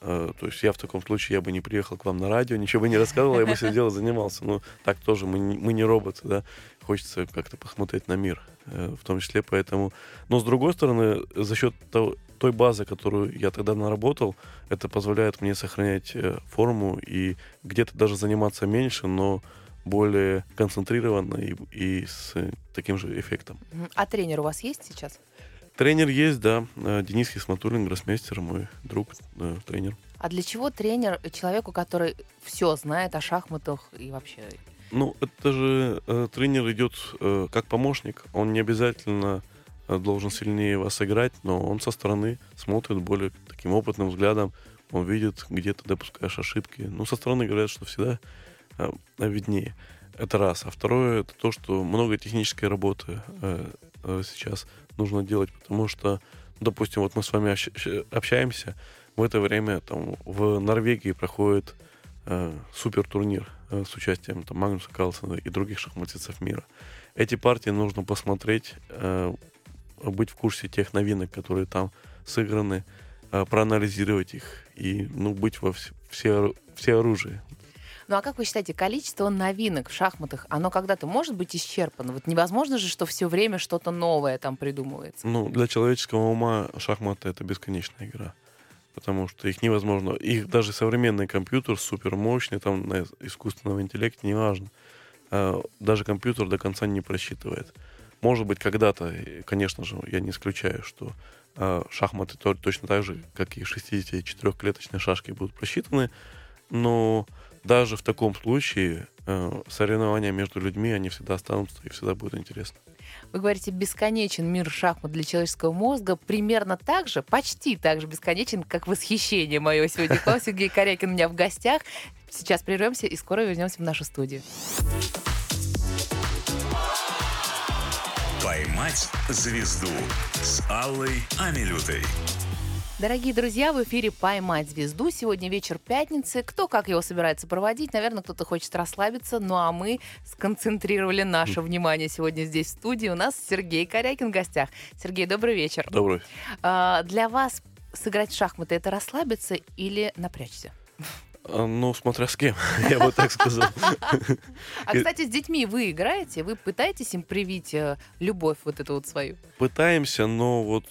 э, то есть я в таком случае, я бы не приехал к вам на радио, ничего бы не рассказывал, я бы сидел и занимался. Но так тоже, мы не, мы не роботы, да, хочется как-то посмотреть на мир, э, в том числе поэтому. Но с другой стороны, за счет того, той базы, которую я тогда наработал, это позволяет мне сохранять э, форму и где-то даже заниматься меньше, но более концентрированно и, и с таким же эффектом. А тренер у вас есть сейчас? Тренер есть, да. Э, Денис Хисматуллин, гроссмейстер, мой друг, да, тренер. А для чего тренер человеку, который все знает о шахматах и вообще Ну, это же э, тренер идет э, как помощник. Он не обязательно э, должен сильнее вас играть, но он со стороны смотрит более таким опытным взглядом. Он видит, где ты допускаешь ошибки. Ну, со стороны говорят, что всегда э, виднее. Это раз. А второе, это то, что много технической работы э, э, сейчас нужно делать, потому что, допустим, вот мы с вами общаемся, в это время там в Норвегии проходит э, супер турнир с участием там, Магнуса Карлсона и других шахматистов мира. Эти партии нужно посмотреть, э, быть в курсе тех новинок, которые там сыграны, э, проанализировать их и ну, быть во вс- все, все оружие. Ну а как вы считаете, количество новинок в шахматах, оно когда-то может быть исчерпано? Вот невозможно же, что все время что-то новое там придумывается. Ну, для человеческого ума шахматы — это бесконечная игра потому что их невозможно. Их даже современный компьютер супер мощный, там на искусственном интеллекте, неважно. А, даже компьютер до конца не просчитывает. Может быть, когда-то, конечно же, я не исключаю, что а, шахматы точно так же, как и 64-клеточные шашки будут просчитаны, но даже в таком случае а, соревнования между людьми, они всегда останутся и всегда будут интересны. Вы говорите, бесконечен мир шахмат для человеческого мозга. Примерно так же, почти так же бесконечен, как восхищение мое сегодня к вам. Сергей Корякин у меня в гостях. Сейчас прервемся и скоро вернемся в нашу студию. «Поймать звезду» с Аллой Амилютой. Дорогие друзья, в эфире «Поймать звезду». Сегодня вечер пятницы. Кто как его собирается проводить? Наверное, кто-то хочет расслабиться. Ну а мы сконцентрировали наше внимание сегодня здесь в студии. У нас Сергей Корякин в гостях. Сергей, добрый вечер. Добрый. А, для вас сыграть в шахматы — это расслабиться или напрячься? А, ну, смотря с кем, я бы так сказал. А, кстати, с детьми вы играете? Вы пытаетесь им привить э, любовь вот эту вот свою? Пытаемся, но вот,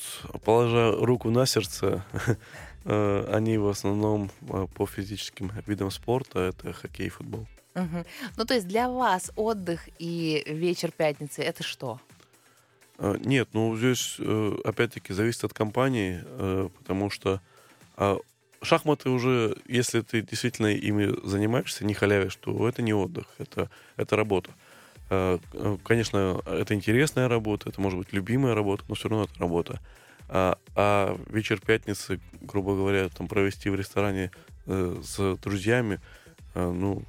положа руку на сердце, э, они в основном э, по физическим видам спорта, это хоккей и футбол. Угу. Ну, то есть для вас отдых и вечер пятницы — это что? Нет, ну здесь опять-таки зависит от компании, потому что а, шахматы уже, если ты действительно ими занимаешься, не халявишь, то это не отдых, это, это работа. Э, э, конечно, это интересная работа, это может быть любимая работа, но все равно это работа. А, а вечер пятницы, грубо говоря, там провести в ресторане э, с друзьями, ну,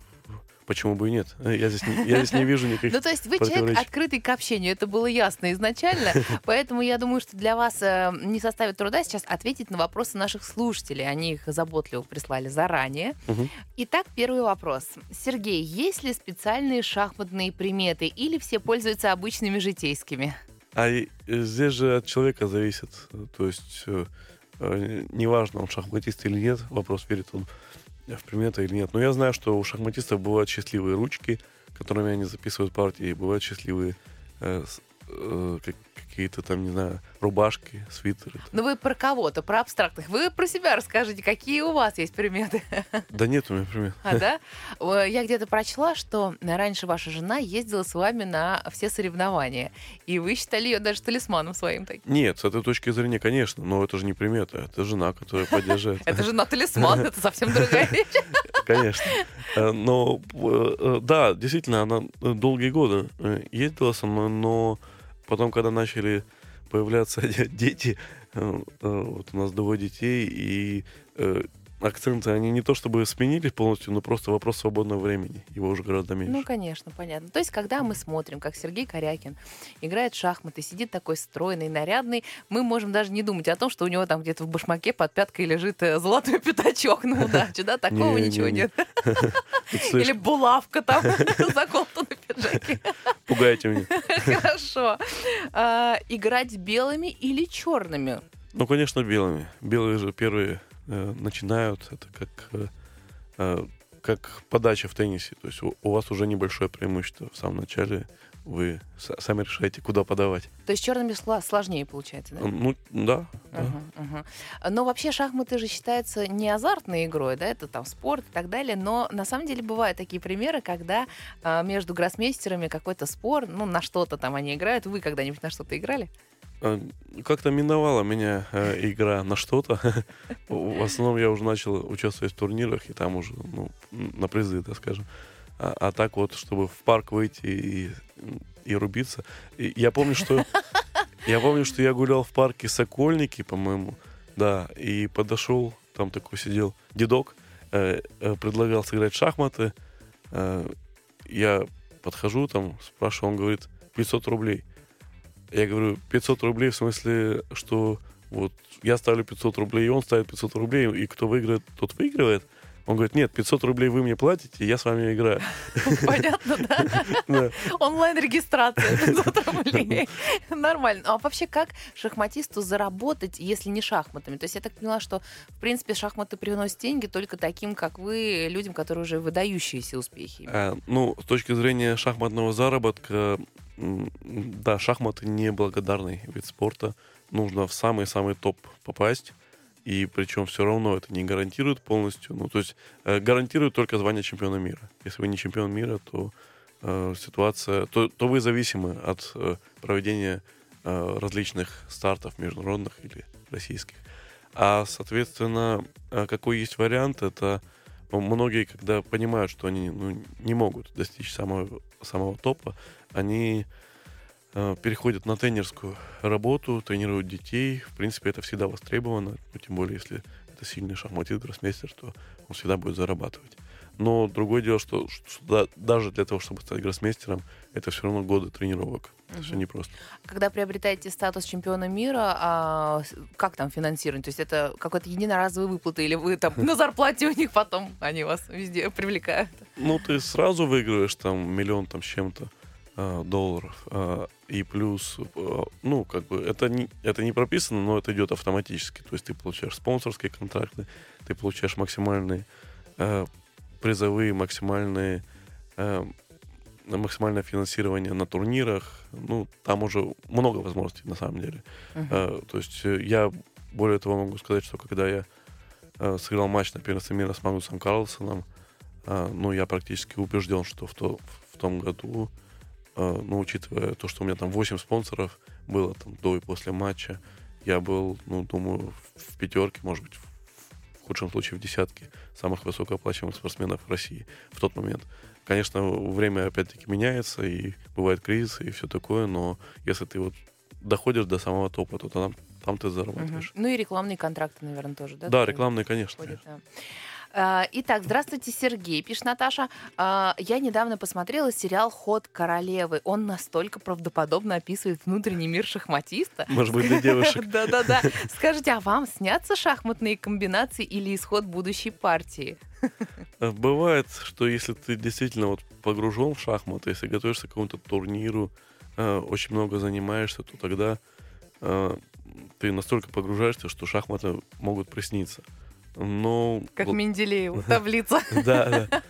почему бы и нет? Я здесь не, я здесь не вижу никаких Ну, то есть вы человек открытый к общению, это было ясно изначально, поэтому я думаю, что для вас э, не составит труда сейчас ответить на вопросы наших слушателей. Они их заботливо прислали заранее. Итак, первый вопрос. Сергей, есть ли специальные шахматные приметы или все пользуются обычными житейскими? А здесь же от человека зависит. То есть э, э, неважно, он шахматист или нет, вопрос, верит он в приметы или нет. Но я знаю, что у шахматистов бывают счастливые ручки, которыми они записывают партии, бывают счастливые э, э, какие-то там, не знаю, рубашки, свитеры. Ну вы про кого-то, про абстрактных. Вы про себя расскажите, какие у вас есть приметы? Да нет у меня примет. А, да? Я где-то прочла, что раньше ваша жена ездила с вами на все соревнования, и вы считали ее даже талисманом своим таким. Нет, с этой точки зрения, конечно, но это же не примета, это жена, которая поддерживает. Это жена-талисман, это совсем другая вещь. Конечно. Э, но, э, да, действительно, она долгие годы э, ездила со мной, но потом, когда начали появляться дети, э, э, вот у нас двое детей, и э, акценты, они не то чтобы сменились полностью, но просто вопрос свободного времени. Его уже гораздо меньше. Ну, конечно, понятно. То есть, когда мы смотрим, как Сергей Корякин играет в шахматы, сидит такой стройный, нарядный, мы можем даже не думать о том, что у него там где-то в башмаке под пяткой лежит золотой пятачок на удачу, да? Такого ничего нет. Или булавка там заколота на пиджаке. Пугаете меня. Хорошо. А, играть белыми или черными? Ну, конечно, белыми. Белые же первые э, начинают. Это как, э, э, как подача в теннисе. То есть у, у вас уже небольшое преимущество в самом начале вы сами решаете, куда подавать. То есть черными сложнее получается, да? Ну, да. Да. Uh-huh. Но вообще шахматы же считаются не азартной игрой, да, это там спорт и так далее, но на самом деле бывают такие примеры, когда а, между гроссмейстерами какой-то спор, ну, на что-то там они играют. Вы когда-нибудь на что-то играли? А, как-то миновала меня э, игра на что-то. В основном я уже начал участвовать в турнирах, и там уже, ну, на призы, так скажем. А, а так вот, чтобы в парк выйти и, и рубиться. И я помню, что я помню, что я гулял в парке Сокольники, по-моему, да, и подошел, там такой сидел дедок, э, э, предлагал сыграть в шахматы. Э, я подхожу, там спрашиваю, он говорит 500 рублей. Я говорю, 500 рублей в смысле, что вот я ставлю 500 рублей, и он ставит 500 рублей, и кто выиграет, тот выигрывает. Он говорит, нет, 500 рублей вы мне платите, я с вами играю. Понятно, да? Онлайн-регистрация 500 рублей. Нормально. А вообще, как шахматисту заработать, если не шахматами? То есть я так поняла, что, в принципе, шахматы приносят деньги только таким, как вы, людям, которые уже выдающиеся успехи. А, ну, с точки зрения шахматного заработка, да, шахматы неблагодарный вид спорта. Нужно в самый-самый топ попасть и причем все равно это не гарантирует полностью. Ну, то есть э, гарантирует только звание чемпиона мира. Если вы не чемпион мира, то э, ситуация, то, то вы зависимы от э, проведения э, различных стартов международных или российских. А, соответственно, э, какой есть вариант, это многие, когда понимают, что они ну, не могут достичь самого, самого топа, они переходят на тренерскую работу, тренируют детей. В принципе, это всегда востребовано. Ну, тем более, если это сильный шахматист, гроссмейстер, то он всегда будет зарабатывать. Но другое дело, что, что да, даже для того, чтобы стать гроссмейстером, это все равно годы тренировок. Угу. Это все непросто. Когда приобретаете статус чемпиона мира, а как там финансирование? То есть это какой-то единоразовый выплаты или вы там на зарплате у них потом они вас везде привлекают? Ну, ты сразу выигрываешь там миллион там с чем-то э, долларов. Э, и плюс, э, ну, как бы, это не, это не прописано, но это идет автоматически. То есть ты получаешь спонсорские контракты, ты получаешь максимальные э, призовые, максимальные э, максимальное финансирование на турнирах. Ну, там уже много возможностей на самом деле. Uh-huh. Э, то есть э, я более того могу сказать, что когда я э, сыграл матч на первенстве мира с Магнусом Карлсоном, э, ну, я практически убежден, что в, то, в том году Э, ну, учитывая то, что у меня там 8 спонсоров было там до и после матча, я был, ну, думаю, в пятерке, может быть, в худшем случае в десятке самых высокооплачиваемых спортсменов в России в тот момент. Конечно, время опять-таки меняется, и бывают кризисы, и все такое, но если ты вот доходишь до самого топа, то там, там ты зарабатываешь. Угу. Ну и рекламные контракты, наверное, тоже, да? Да, рекламные, конечно. Входит, да. А, итак, здравствуйте, Сергей, пишет Наташа. А, я недавно посмотрела сериал «Ход королевы». Он настолько правдоподобно описывает внутренний мир шахматиста. Может быть, для девушек. Да-да-да. Скажите, а вам снятся шахматные комбинации или исход будущей партии? Э, бывает, что если ты действительно вот погружен в шахматы, если готовишься к какому-то турниру, э, очень много занимаешься, то тогда э, ты настолько погружаешься, что шахматы могут присниться. Но... Как вот... Менделеев, таблица. Да, да.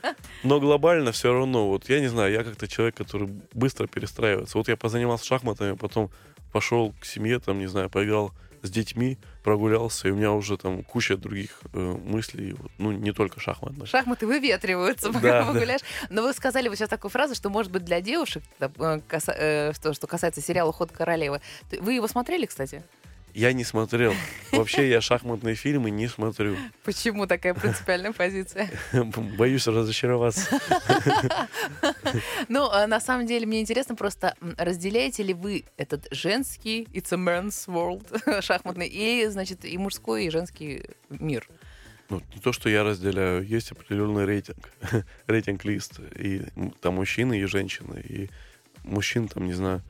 Но глобально все равно, вот я не знаю, я как-то человек, который быстро перестраивается. Вот я позанимался шахматами, потом пошел к семье, там, не знаю, поиграл с детьми, прогулялся, и у меня уже там куча других э, мыслей, вот, ну, не только шахматных. Шахматы выветриваются, пока да, погуляешь. Да. Но вы сказали вот сейчас такую фразу, что, может быть, для девушек, э, э, что, что касается сериала «Ход королевы». Вы его смотрели, кстати? Я не смотрел. Вообще я шахматные фильмы не смотрю. Почему такая принципиальная позиция? Боюсь разочароваться. Ну, а на самом деле, мне интересно просто, разделяете ли вы этот женский It's a Man's World шахматный и, значит, и мужской, и женский мир? Ну, не то, что я разделяю, есть определенный рейтинг, рейтинг-лист, и там мужчины и женщины, и мужчин там, не знаю,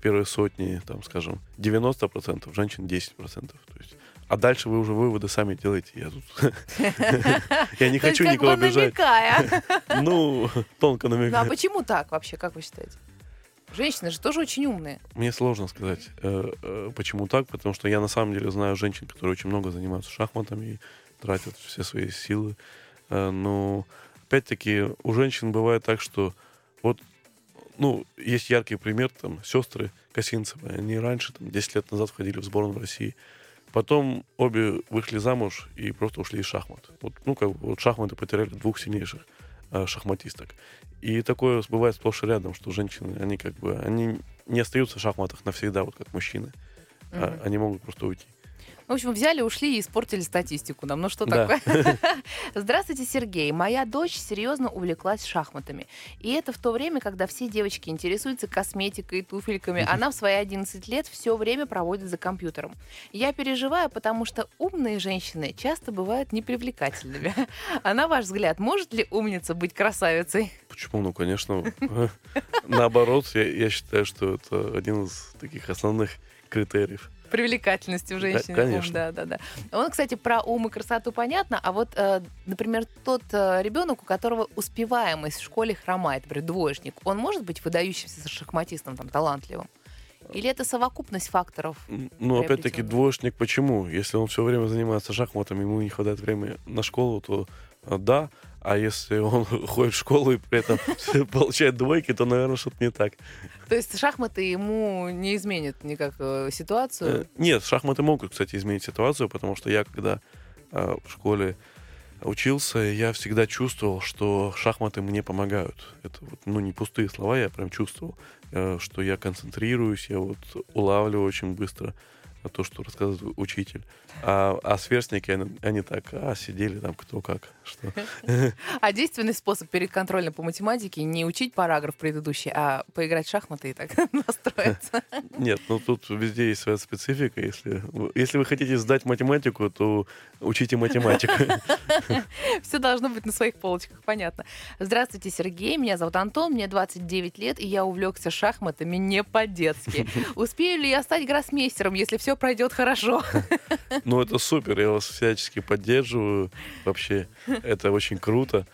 в первой сотне, там, скажем, 90%, женщин 10%. То есть, а дальше вы уже выводы сами делаете. Я тут... Я не хочу никого обижать. Ну, тонко намекаю. Ну, а почему так вообще, как вы считаете? Женщины же тоже очень умные. Мне сложно сказать, э, э, почему так, потому что я на самом деле знаю женщин, которые очень много занимаются шахматами и тратят все свои силы. Э, но опять-таки у женщин бывает так, что вот ну, есть яркий пример, там, сестры Косинцевы, они раньше, там, 10 лет назад входили в сборную России. Потом обе вышли замуж и просто ушли из шахмат. Вот, ну, как бы, вот шахматы потеряли двух сильнейших э, шахматисток. И такое бывает сплошь и рядом, что женщины, они как бы, они не остаются в шахматах навсегда, вот как мужчины. Mm-hmm. А, они могут просто уйти. В общем, взяли, ушли и испортили статистику нам. Ну что Да. такое? Здравствуйте, Сергей. Моя дочь серьезно увлеклась шахматами. И это в то время, когда все девочки интересуются косметикой и туфельками. Она в свои 11 лет все время проводит за компьютером. Я переживаю, потому что умные женщины часто бывают непривлекательными. А на ваш взгляд, может ли умница быть красавицей? Почему? Ну, конечно. Наоборот, я, я считаю, что это один из таких основных критериев. Привлекательности у Да, женщины. конечно. Да, да, да. Он, кстати, про ум и красоту понятно, а вот, э, например, тот э, ребенок, у которого успеваемость в школе хромает, например, двоечник, он может быть выдающимся шахматистом, там, талантливым? Или это совокупность факторов? Ну, опять-таки, двоечник почему? Если он все время занимается шахматами, ему не хватает времени на школу, то э, да. А если он ходит в школу и при этом получает двойки, то, наверное, что-то не так. То есть шахматы ему не изменят никак э, Э, ситуацию? Нет, шахматы могут, кстати, изменить ситуацию, потому что я, когда э, в школе учился, я всегда чувствовал, что шахматы мне помогают. Это вот, ну, не пустые слова, я прям чувствовал, э, что я концентрируюсь, я вот улавливаю очень быстро то, что рассказывает учитель. А, а сверстники, они, они так, а, сидели там кто как, что. А действенный способ перед контрольным по математике не учить параграф предыдущий, а поиграть в шахматы и так настроиться. Нет, ну тут везде есть своя специфика. Если, если вы хотите сдать математику, то учите математику. Все должно быть на своих полочках, понятно. Здравствуйте, Сергей. Меня зовут Антон, мне 29 лет, и я увлекся шахматами не по-детски. Успею ли я стать гроссмейстером, если все пройдет хорошо? Ну, это супер, я вас всячески поддерживаю. Вообще, это очень круто.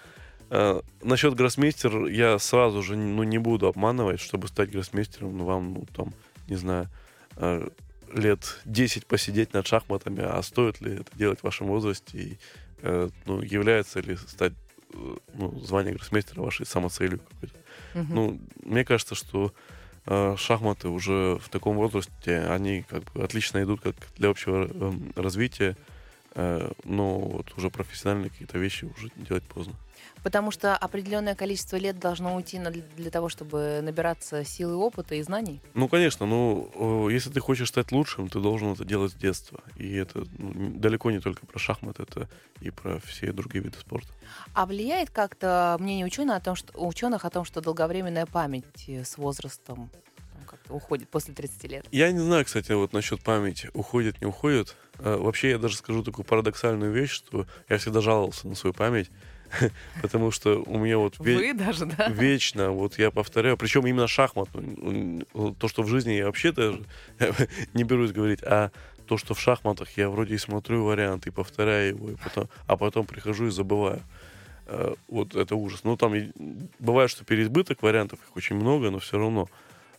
А, насчет гроссмейстера я сразу же ну, не буду обманывать, чтобы стать гроссмейстером, ну, вам, ну, там, не знаю, а, лет 10 посидеть над шахматами, а стоит ли это делать в вашем возрасте, и, э, ну, является ли стать, э, ну, звание гроссмейстера вашей самоцелью какой-то. Мгм. Ну, мне кажется, что э, шахматы уже в таком возрасте, они как бы отлично идут как для общего развития, но вот уже профессиональные какие-то вещи уже делать поздно. Потому что определенное количество лет должно уйти на- для того, чтобы набираться силы опыта и знаний. Ну, конечно, ну, э, если ты хочешь стать лучшим, ты должен это делать с детства. И это ну, далеко не только про шахматы, это и про все другие виды спорта. А влияет как-то мнение ученых о том, что, ученых о том, что долговременная память э, с возрастом там, как-то уходит после 30 лет? Я не знаю, кстати, вот насчет памяти, уходит, не уходит. Э, Вообще, я даже скажу такую парадоксальную вещь, что я всегда жаловался на свою память, потому что у меня вот ве- Вы даже, да? вечно, вот я повторяю, причем именно шахмат, м, то, что в жизни я вообще даже не берусь говорить, а то, что в шахматах я вроде и смотрю вариант, и повторяю его, и потом, а потом прихожу и забываю. Э, Вот это ужас. Ну, там бывает, что переизбыток вариантов, их очень много, но все равно.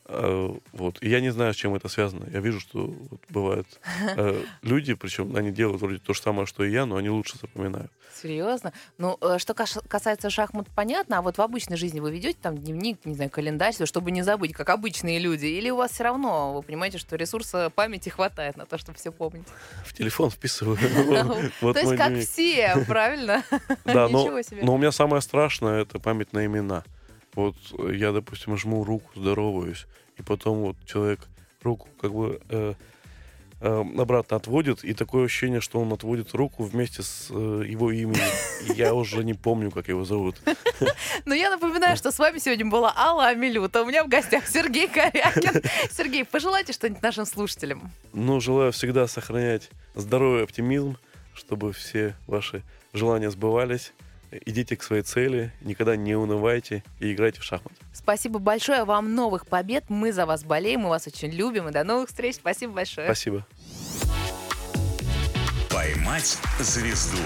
Э, Вот. И я не знаю, с чем это связано. Я вижу, что вот бывают э, люди, причем они делают вроде то же самое, что и я, но они лучше запоминают. Серьезно? Ну, э, что касается шахмат, понятно, а вот в обычной жизни вы ведете там дневник, не знаю, календарь, чтобы не забыть, как обычные люди, или у вас все равно, вы понимаете, что ресурса памяти хватает на то, чтобы все помнить? В телефон вписываю. То есть как все, правильно? Да, но, Ничего себе. но у меня самое страшное это память на имена. Вот э, я, допустим, жму руку, здороваюсь, и потом вот человек руку как бы э, э, обратно отводит, и такое ощущение, что он отводит руку вместе с э, его именем. И я уже не помню, как его зовут. Но я напоминаю, что с вами сегодня была Алла Амилюта. У меня в гостях Сергей Корякин. Сергей, пожелайте что-нибудь нашим слушателям. Но желаю всегда сохранять здоровый оптимизм, чтобы все ваши желания сбывались. Идите к своей цели, никогда не унывайте и играйте в шахматы. Спасибо большое вам новых побед. Мы за вас болеем, мы вас очень любим. И до новых встреч. Спасибо большое. Спасибо. «Поймать звезду»